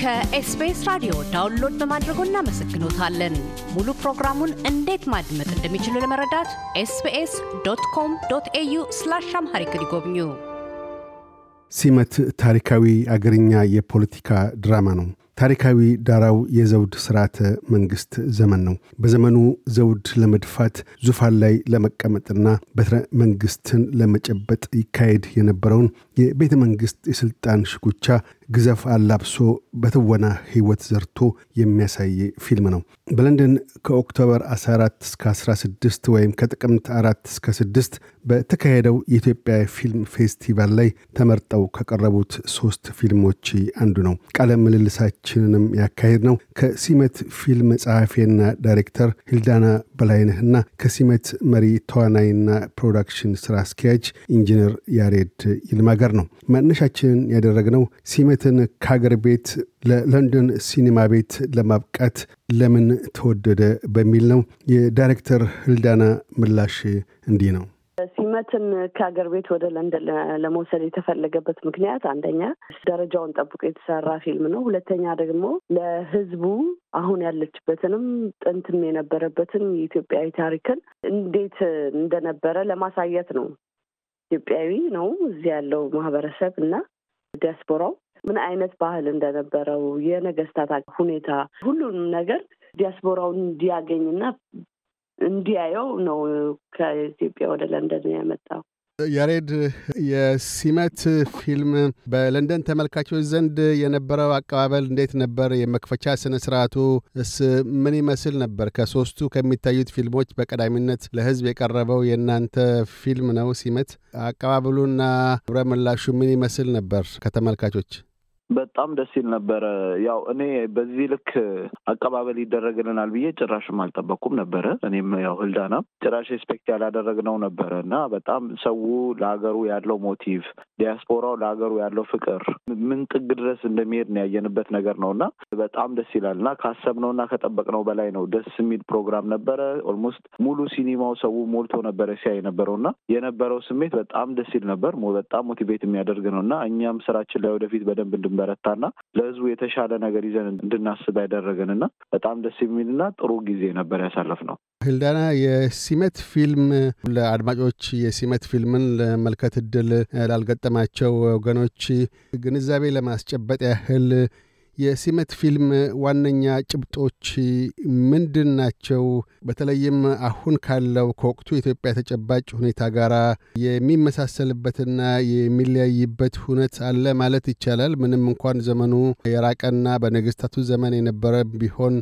ከ SBS ራዲዮ download በማድረጎ እናመሰግኖታለን። ሙሉ ፕሮግራሙን እንዴት ማድመጥ እንደሚችሉ ለመረዳት SBS dot com dot au slash Amharic ይጎብኙ። ሲመት ታሪካዊ አገርኛ የፖለቲካ ድራማ ነው። ታሪካዊ ዳራው የዘውድ ስርዓተ መንግስት ዘመን ነው። በዘመኑ ዘውድ ለመድፋት ዙፋን ላይ ለመቀመጥና በትረ መንግስትን ለመጨበጥ ይካሄድ የነበረውን የቤተ መንግስት የስልጣን ሽኩቻ ግዘፍ አላብሶ በትወና ህይወት ዘርቶ የሚያሳይ ፊልም ነው። በለንደን ከ October 14 እስከ 16 ወይም ከጥቅምት 4 እስከ 6 በተካሄደው የኢትዮጵያ ፊልም ፌስቲቫል ላይ ተመርጠው ከቀረቡት ሶስት ፊልሞች አንዱ ነው። ቃለ ምልልሳችንንም ያካሄድነው ከሲመት ፊልም ጸሐፊና ዳይሬክተር ሂልዳና በላይነህና ከሲመት መሪ ተዋናይና production ስራ አስኪያጅ ኢንጂነር ያሬድ ይልማ ጋር ነው። መነሻችንን ያደረግነው ሲመትን ከሀገር ቤት ለለንደን ሲኒማ ቤት ለማብቃት ለምን ተወደደ በሚል ነው። የዳይሬክተር ህልዳና ምላሽ እንዲህ ነው። ሲመትን ከሀገር ቤት ወደ ለንደን ለመውሰድ የተፈለገበት ምክንያት አንደኛ ደረጃውን ጠብቆ የተሰራ ፊልም ነው። ሁለተኛ ደግሞ ለህዝቡ አሁን ያለችበትንም ጥንትም የነበረበትን የኢትዮጵያዊ ታሪክን እንዴት እንደነበረ ለማሳየት ነው። ኢትዮጵያዊ ነው እዚህ ያለው ማህበረሰብ እና ዲያስፖራው ምን አይነት ባህል እንደነበረው የነገስታት ሁኔታ ሁሉንም ነገር ዲያስፖራውን እንዲያገኝና እንዲያየው ነው ከኢትዮጵያ ወደ ለንደን ያመጣው። ያሬድ፣ የሲመት ፊልም በለንደን ተመልካቾች ዘንድ የነበረው አቀባበል እንዴት ነበር? የመክፈቻ ስነ ስርዓቱስ ምን ይመስል ነበር? ከሶስቱ ከሚታዩት ፊልሞች በቀዳሚነት ለህዝብ የቀረበው የእናንተ ፊልም ነው ሲመት። አቀባበሉና ግብረ ምላሹ ምን ይመስል ነበር ከተመልካቾች? በጣም ደስ ይል ነበረ። ያው እኔ በዚህ ልክ አቀባበል ይደረግልናል ብዬ ጭራሽም አልጠበቅኩም ነበረ። እኔም ያው ህልዳና ጭራሽ expect ያላደረግነው ነበረ እና በጣም ሰው ለሀገሩ ያለው motive፣ ዲያስፖራው ለሀገሩ ያለው ፍቅር ምን ጥግ ድረስ እንደሚሄድ ነው ያየንበት ነገር ነው እና በጣም ደስ ይላል እና ካሰብነው እና ከጠበቅነው በላይ ነው። ደስ የሚል ፕሮግራም ነበረ። almost ሙሉ ሲኒማው ሰው ሞልቶ ነበረ ሲያይ ነበረው እና የነበረው ስሜት በጣም ደስ ይል ነበር። በጣም motivate የሚያደርግ ነው እና እኛም ስራችን ላይ ወደፊት በደንብ እንድንበረታና ለህዝቡ የተሻለ ነገር ይዘን እንድናስብ ያደረገንና በጣም ደስ የሚልና ጥሩ ጊዜ ነበር ያሳለፍነው። ህልዳና፣ የሲመት ፊልም ለአድማጮች የሲመት ፊልምን ለመልከት እድል ላልገጠማቸው ወገኖች ግንዛቤ ለማስጨበጥ ያህል የሲመት ፊልም ዋነኛ ጭብጦች ምንድን ናቸው? በተለይም አሁን ካለው ከወቅቱ የኢትዮጵያ ተጨባጭ ሁኔታ ጋር የሚመሳሰልበትና የሚለያይበት ሁነት አለ ማለት ይቻላል። ምንም እንኳን ዘመኑ የራቀና በነገስታቱ ዘመን የነበረ ቢሆን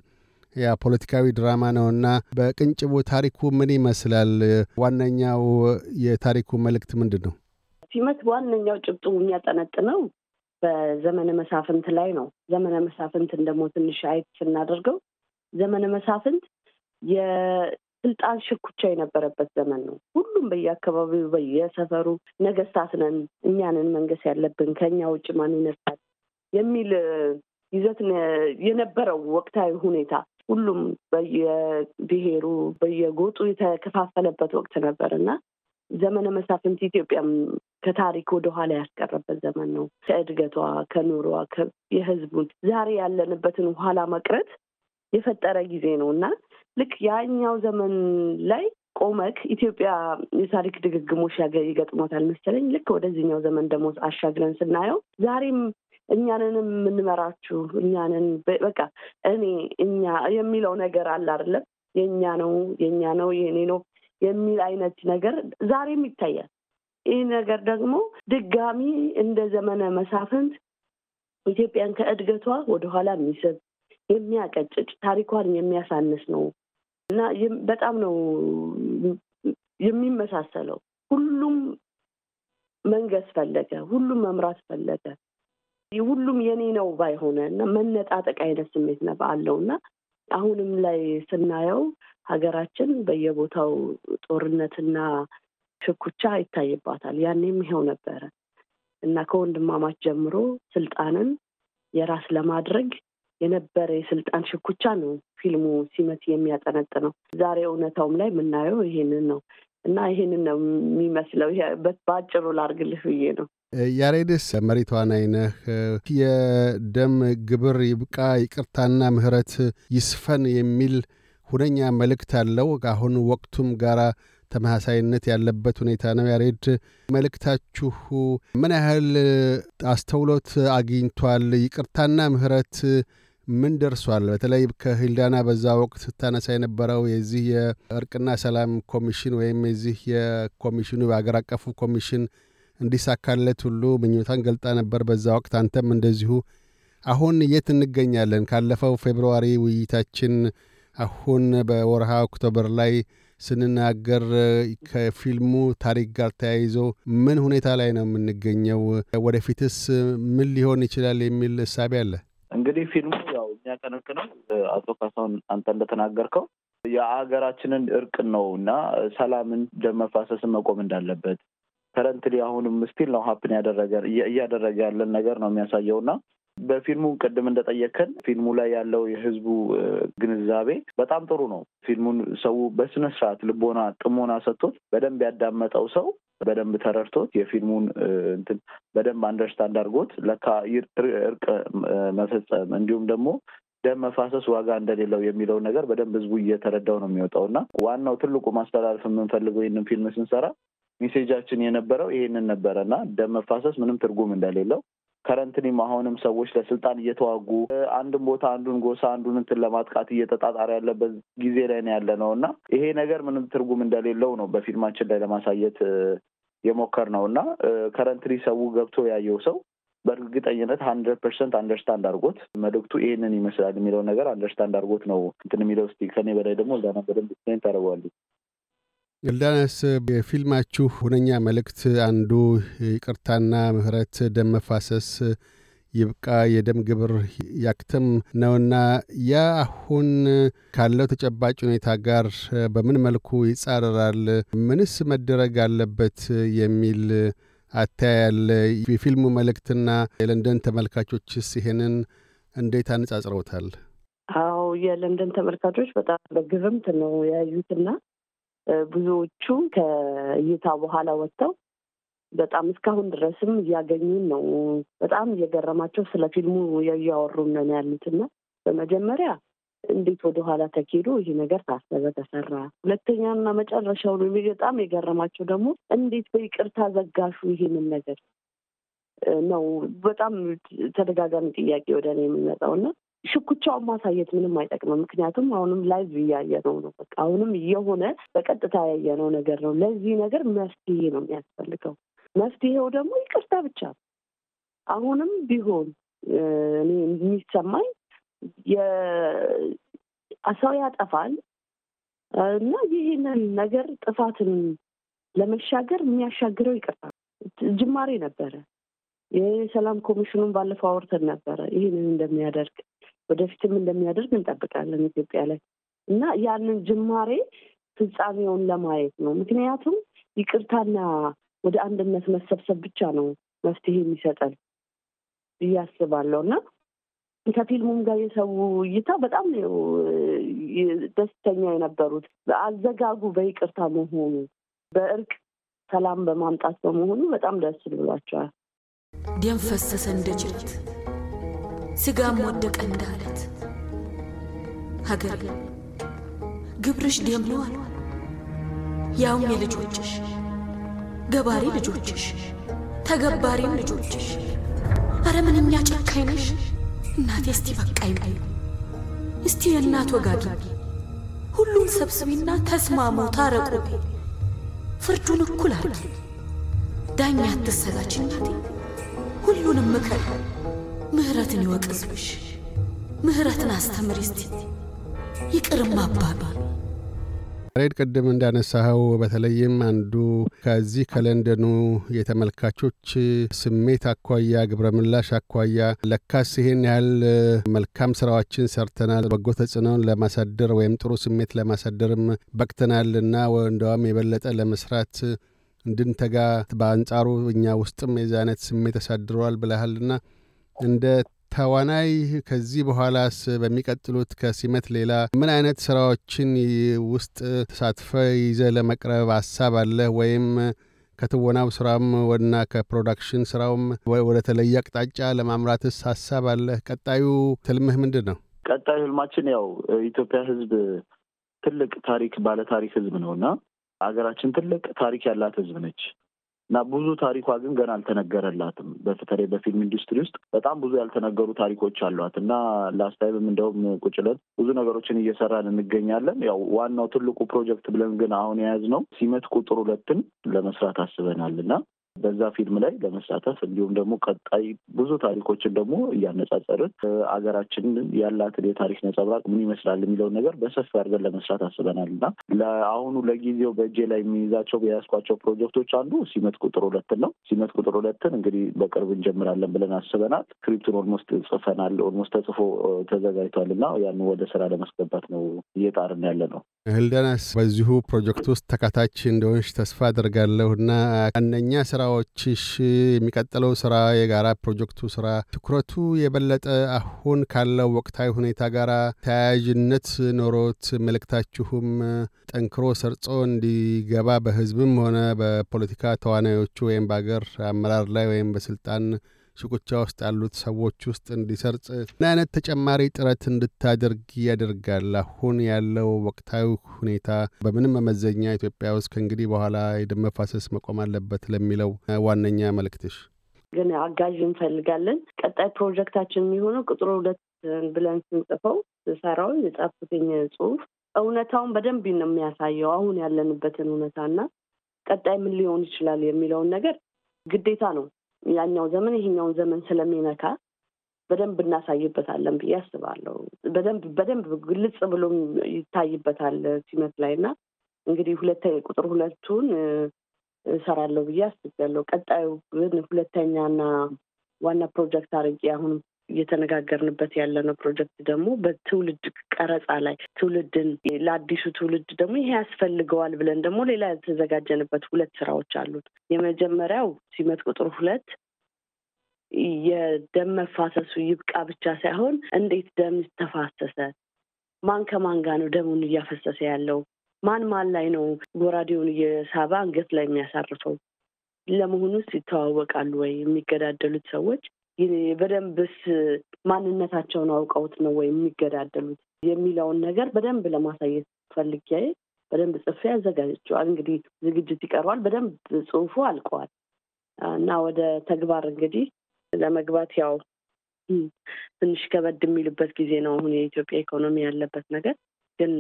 ያ ፖለቲካዊ ድራማ ነውና በቅንጭቡ ታሪኩ ምን ይመስላል? ዋነኛው የታሪኩ መልእክት ምንድን ነው? ሲመት ዋነኛው ጭብጡ የሚያጠነጥነው በዘመነ መሳፍንት ላይ ነው። ዘመነ መሳፍንትን ደግሞ ትንሽ አየት ስናደርገው ዘመነ መሳፍንት የስልጣን ሽኩቻ የነበረበት ዘመን ነው። ሁሉም በየአካባቢው በየሰፈሩ ነገስታት ነን፣ እኛንን መንገስ ያለብን፣ ከኛ ውጭ ማን ይነሳል የሚል ይዘት የነበረው ወቅታዊ ሁኔታ ሁሉም በየብሔሩ በየጎጡ የተከፋፈለበት ወቅት ነበር እና ዘመነ መሳፍንት ኢትዮጵያም ከታሪክ ወደ ኋላ ያስቀረበት ዘመን ነው። ከእድገቷ፣ ከኑሯ፣ የህዝቡን ዛሬ ያለንበትን ኋላ መቅረት የፈጠረ ጊዜ ነው እና ልክ ያኛው ዘመን ላይ ቆመክ ኢትዮጵያ የታሪክ ድግግሞሽ ይገጥሞታል መሰለኝ። ልክ ወደዚህኛው ዘመን ደግሞ አሻግረን ስናየው ዛሬም እኛንንም የምንመራችሁ እኛንን በቃ እኔ እኛ የሚለው ነገር አለ አይደለም። የእኛ ነው የእኛ ነው የእኔ ነው የሚል አይነት ነገር ዛሬም ይታያል። ይህ ነገር ደግሞ ድጋሚ እንደ ዘመነ መሳፍንት ኢትዮጵያን ከእድገቷ ወደኋላ የሚስብ የሚያቀጭጭ፣ ታሪኳን የሚያሳንስ ነው እና በጣም ነው የሚመሳሰለው። ሁሉም መንገስ ፈለገ፣ ሁሉም መምራት ፈለገ። ሁሉም የኔ ነው ባይሆነ እና መነጣጠቅ አይነት ስሜት ነው አለው እና አሁንም ላይ ስናየው ሀገራችን በየቦታው ጦርነትና ሽኩቻ ይታይባታል። ያኔም ይኸው ነበረ እና ከወንድማማች ጀምሮ ስልጣንን የራስ ለማድረግ የነበረ የስልጣን ሽኩቻ ነው ፊልሙ ሲመት የሚያጠነጥነው። ዛሬ እውነታውም ላይ የምናየው ይሄንን ነው እና ይህንን ነው የሚመስለው። በአጭሩ ላርግልህ ብዬ ነው። ያሬድስ መሪ ተዋናይ ነህ። የደም ግብር ይብቃ፣ ይቅርታና ምህረት ይስፈን የሚል ሁነኛ መልእክት አለው። አሁን ወቅቱም ጋራ ተመሳሳይነት ያለበት ሁኔታ ነው። ያሬድ መልእክታችሁ ምን ያህል አስተውሎት አግኝቷል? ይቅርታና ምህረት ምን ደርሷል? በተለይ ከሂልዳና በዛ ወቅት ስታነሳ የነበረው የዚህ የእርቅና ሰላም ኮሚሽን ወይም የዚህ የኮሚሽኑ በአገር አቀፉ ኮሚሽን እንዲሳካለት ሁሉ ምኞታን ገልጣ ነበር በዛ ወቅት። አንተም እንደዚሁ። አሁን የት እንገኛለን? ካለፈው February ውይይታችን አሁን በወርሃ October ላይ ስንናገር ከፊልሙ ታሪክ ጋር ተያይዞ ምን ሁኔታ ላይ ነው የምንገኘው? ወደፊትስ ምን ሊሆን ይችላል የሚል እሳቤ አለ? እንግዲህ ፊልሙ ያው የሚያቀነቅነው አቶ ካሳሁን አንተ እንደተናገርከው የሀገራችንን እርቅን ነው እና ሰላምን፣ ደም መፋሰስን መቆም እንዳለበት currently አሁንም still ነው happen ያደረገ እያደረገ ያለን ነገር ነው የሚያሳየው እና በፊልሙ ቅድም እንደጠየከን ፊልሙ ላይ ያለው የህዝቡ ግንዛቤ በጣም ጥሩ ነው። ፊልሙን ሰው በስነ ስርዓት ልቦና ጥሞና ሰጥቶት በደንብ ያዳመጠው ሰው በደንብ ተረድቶት የፊልሙን እንትን በደንብ understand አድርጎት ለካ እርቅ መፈጸም እንዲሁም ደግሞ ደም መፋሰስ ዋጋ እንደሌለው የሚለውን ነገር በደንብ ህዝቡ እየተረዳው ነው የሚወጣው እና ዋናው ትልቁ ማስተላለፍ የምንፈልገው ይህንን ፊልም ስንሰራ message ኣችን የነበረው ይሄንን ነበረ እና ደም መፋሰስ ምንም ትርጉም እንደሌለው currently ም አሁንም ሰዎች ለስልጣን እየተዋጉ አንድን ቦታ አንዱን ጎሳ አንዱን እንትን ለማጥቃት እየተጣጣረ ያለበት ጊዜ ላይ ነው ያለነው እና ይሄ ነገር ምንም ትርጉም እንደሌለው ነው በፊልማችን ላይ ለማሳየት የሞከርነው እና currently ሰው ገብቶ ያየው ሰው በእርግጠኝነት hundred percent understand አድርጎት መልእክቱ ይሄንን ይመስላል የሚለውን ነገር understand አድርጎት ነው እንትን የሚለው። እስኪ ከኔ በላይ ደግሞ እዛና በደንብ explain ታደርገዋለች። ህልዳናስ የፊልማችሁ ሁነኛ መልእክት አንዱ ይቅርታና ምህረት፣ ደም መፋሰስ ይብቃ፣ የደም ግብር ያክትም ነውና ያ አሁን ካለው ተጨባጭ ሁኔታ ጋር በምን መልኩ ይጻረራል? ምንስ መደረግ አለበት የሚል አታያል? የፊልሙ መልእክትና የለንደን ተመልካቾችስ ይሄንን እንዴት አነጻጽረውታል? አዎ የለንደን ተመልካቾች በጣም በግርምት ነው ያዩትና ብዙዎቹ ከእይታ በኋላ ወጥተው በጣም እስካሁን ድረስም እያገኙን ነው። በጣም እየገረማቸው ስለ ፊልሙ እያወሩን ነው ያሉትና በመጀመሪያ እንዴት ወደኋላ ተኬዶ ይሄ ነገር ታሰበ ተሰራ። ሁለተኛና መጨረሻው ነው በጣም የገረማቸው ደግሞ እንዴት በይቅርታ ዘጋሹ ይሄንን ነገር ነው። በጣም ተደጋጋሚ ጥያቄ ወደ እኔ የሚመጣው እና ሽኩቻውን ማሳየት ምንም አይጠቅምም። ምክንያቱም አሁንም live እያየነው ነው። በቃ አሁንም እየሆነ በቀጥታ ያየነው ነገር ነው። ለዚህ ነገር መፍትሄ ነው የሚያስፈልገው። መፍትሄው ደግሞ ይቅርታ ብቻ አሁንም ቢሆን እኔ የሚሰማኝ ሰው ያጠፋል እና ይህንን ነገር ጥፋትን ለመሻገር የሚያሻግረው ይቅርታ ጅማሬ ነበረ። የሰላም ኮሚሽኑን ባለፈው አውርተን ነበረ ይህንን እንደሚያደርግ ወደፊትም እንደሚያደርግ እንጠብቃለን ኢትዮጵያ ላይ እና ያንን ጅማሬ ፍጻሜውን ለማየት ነው። ምክንያቱም ይቅርታና ወደ አንድነት መሰብሰብ ብቻ ነው መፍትሄ የሚሰጠን ብዬ አስባለሁ እና ከፊልሙም ጋር የሰው እይታ በጣም ደስተኛ የነበሩት አዘጋጉ በይቅርታ መሆኑ በእርቅ ሰላም በማምጣት በመሆኑ በጣም ደስ ብሏቸዋል። ደም ፈሰሰ እንደ ጅረት፣ ስጋም ወደቀ እንደ አለት። ሀገር ግብርሽ ደም ነው አሉ፣ ያውም የልጆችሽ ገባሪ ልጆችሽ ተገባሪም ልጆችሽ። አረ ምንኛ ጨካኝ ነሽ እናቴ! እስቲ በቃኝ በይ፣ እስቲ የእናት ወጋጊ ሁሉን ሰብስቢና ተስማሙ፣ ታረቁ፣ ፍርዱን እኩል አርጊ። ዳኛ አትሰላች እናቴ፣ ሁሉንም ምከር። ምህረትን ይወቅ ሕዝብሽ፣ ምህረትን አስተምሪ እስቲ። ይቅርም አባባ ሬድ ቅድም እንዳነሳኸው በተለይም አንዱ ከዚህ ከለንደኑ የተመልካቾች ስሜት አኳያ ግብረ ምላሽ አኳያ ለካስ ይሄን ያህል መልካም ስራዎችን ሰርተናል፣ በጎ ተጽዕኖን ለማሳደር ወይም ጥሩ ስሜት ለማሳደርም በቅተናል እና እንደውም የበለጠ ለመስራት እንድንተጋ በአንጻሩ እኛ ውስጥም የዚ አይነት ስሜት ተሳድረዋል ብለሃልና እንደ ተዋናይ ከዚህ በኋላስ በሚቀጥሉት ከሲመት ሌላ ምን አይነት ስራዎችን ውስጥ ተሳትፈ ይዘ ለመቅረብ ሀሳብ አለ ወይም ከትወናው ስራም ወና ከፕሮዳክሽን ስራውም ወደ ተለየ አቅጣጫ ለማምራትስ ሀሳብ አለ? ቀጣዩ ትልምህ ምንድን ነው? ቀጣዩ ህልማችን ያው ኢትዮጵያ ህዝብ ትልቅ ታሪክ ባለ ታሪክ ህዝብ ነው እና ሀገራችን ትልቅ ታሪክ ያላት ህዝብ ነች እና ብዙ ታሪኳ ግን ገና አልተነገረላትም። በተለይ በፊልም ኢንዱስትሪ ውስጥ በጣም ብዙ ያልተነገሩ ታሪኮች አሏት እና ላስታይምም እንደውም ቁጭ ብዙ ነገሮችን እየሰራን እንገኛለን። ያው ዋናው ትልቁ ፕሮጀክት ብለን ግን አሁን የያዝነው ሲመት ቁጥር ሁለትን ለመስራት አስበናል እና በዛ ፊልም ላይ ለመሳተፍ እንዲሁም ደግሞ ቀጣይ ብዙ ታሪኮችን ደግሞ እያነጻጸርን አገራችንን ያላትን የታሪክ ነጸብራቅ ምን ይመስላል የሚለውን ነገር በሰፊ አድርገን ለመስራት አስበናል እና ለአሁኑ ለጊዜው በእጄ ላይ የሚይዛቸው የያዝኳቸው ፕሮጀክቶች አንዱ ሲመት ቁጥር ሁለትን ነው። ሲመት ቁጥር ሁለትን እንግዲህ በቅርብ እንጀምራለን ብለን አስበናል። script ኡን almost ጽፈናል። almost ተጽፎ ተዘጋጅቷል እና ያን ወደ ስራ ለማስገባት ነው እየጣርን ያለነው። ህልዳናስ በዚሁ ፕሮጀክት ውስጥ ተካታች እንደሆንሽ ተስፋ አድርጋለሁ እና እነኛ ስራዎችሽ የሚቀጥለው ስራ የጋራ ፕሮጀክቱ ስራ ትኩረቱ የበለጠ አሁን ካለው ወቅታዊ ሁኔታ ጋር ተያያዥነት ኖሮት መልእክታችሁም ጠንክሮ ሰርጾ እንዲገባ በህዝብም ሆነ በፖለቲካ ተዋናዮቹ ወይም በአገር አመራር ላይ ወይም በስልጣን ሽኩቻ ውስጥ ያሉት ሰዎች ውስጥ እንዲሰርጽ ምን አይነት ተጨማሪ ጥረት እንድታደርግ ያደርጋል? አሁን ያለው ወቅታዊ ሁኔታ በምንም መመዘኛ ኢትዮጵያ ውስጥ ከእንግዲህ በኋላ የደም መፋሰስ መቆም አለበት ለሚለው ዋነኛ መልእክትሽ? ግን አጋዥ እንፈልጋለን። ቀጣይ ፕሮጀክታችን የሚሆነው ቁጥር ሁለት ብለን ስንጽፈው ስሰራው የጻፍኩትኝ ጽሁፍ እውነታውን በደንብ ነው የሚያሳየው አሁን ያለንበትን እውነታና ቀጣይ ምን ሊሆን ይችላል የሚለውን ነገር ግዴታ ነው ያኛው ዘመን ይሄኛውን ዘመን ስለሚነካ በደንብ እናሳይበታለን ብዬ አስባለሁ። በደንብ በደንብ ግልጽ ብሎ ይታይበታል ሲመት ላይ እና እንግዲህ ሁለተ ቁጥር ሁለቱን እሰራለሁ ብዬ አስቤያለሁ። ቀጣዩ ግን ሁለተኛና ዋና ፕሮጀክት አድርጌ አሁን እየተነጋገርንበት ያለነው ፕሮጀክት ደግሞ በትውልድ ቀረጻ ላይ ትውልድን ለአዲሱ ትውልድ ደግሞ ይሄ ያስፈልገዋል ብለን ደግሞ ሌላ ያልተዘጋጀንበት ሁለት ስራዎች አሉት። የመጀመሪያው ሲመት ቁጥር ሁለት የደም መፋሰሱ ይብቃ ብቻ ሳይሆን እንዴት ደም ተፋሰሰ፣ ማን ከማን ጋር ነው ደሙን እያፈሰሰ ያለው፣ ማን ማን ላይ ነው ጎራዴውን እየሳበ አንገት ላይ የሚያሳርፈው፣ ለመሆኑስ ይተዋወቃሉ ወይ? የሚገዳደሉት ሰዎች በደንብስ ማንነታቸውን አውቀውት ነው ወይ የሚገዳደሉት የሚለውን ነገር በደንብ ለማሳየት ፈልጌ በደንብ ጽፌ አዘጋጅቼዋል። እንግዲህ ዝግጅት ይቀርባል። በደንብ ጽሁፉ አልቀዋል እና ወደ ተግባር እንግዲህ ለመግባት ያው ትንሽ ከበድ የሚልበት ጊዜ ነው አሁን የኢትዮጵያ ኢኮኖሚ ያለበት ነገር። ግን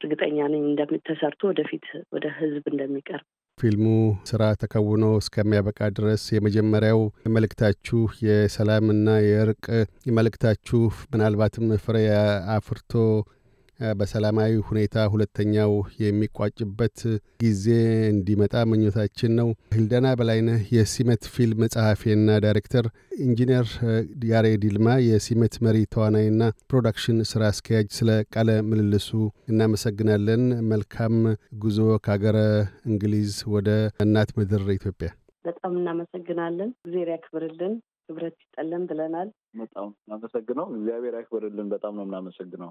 እርግጠኛ ነኝ እንደተሰርቶ ወደፊት ወደ ህዝብ እንደሚቀርብ ፊልሙ ስራ ተከውኖ እስከሚያበቃ ድረስ የመጀመሪያው መልእክታችሁ የሰላምና የእርቅ መልእክታችሁ ምናልባትም ፍሬ አፍርቶ በሰላማዊ ሁኔታ ሁለተኛው የሚቋጭበት ጊዜ እንዲመጣ ምኞታችን ነው። ህልዳና በላይነህ የሲመት ፊልም ጸሐፊና ዳይሬክተር፣ ኢንጂነር ያሬድ ይልማ የሲመት መሪ ተዋናይና production ስራ አስኪያጅ፣ ስለ ቃለ ምልልሱ እናመሰግናለን። መልካም ጉዞ ከሀገረ እንግሊዝ ወደ እናት ምድር ኢትዮጵያ። በጣም እናመሰግናለን። እግዜር ያክብርልን፣ ክብረት ይስጠልን ብለናል። በጣም እናመሰግናለን። እግዚአብሔር ያክብርልን። በጣም ነው የምናመሰግነው።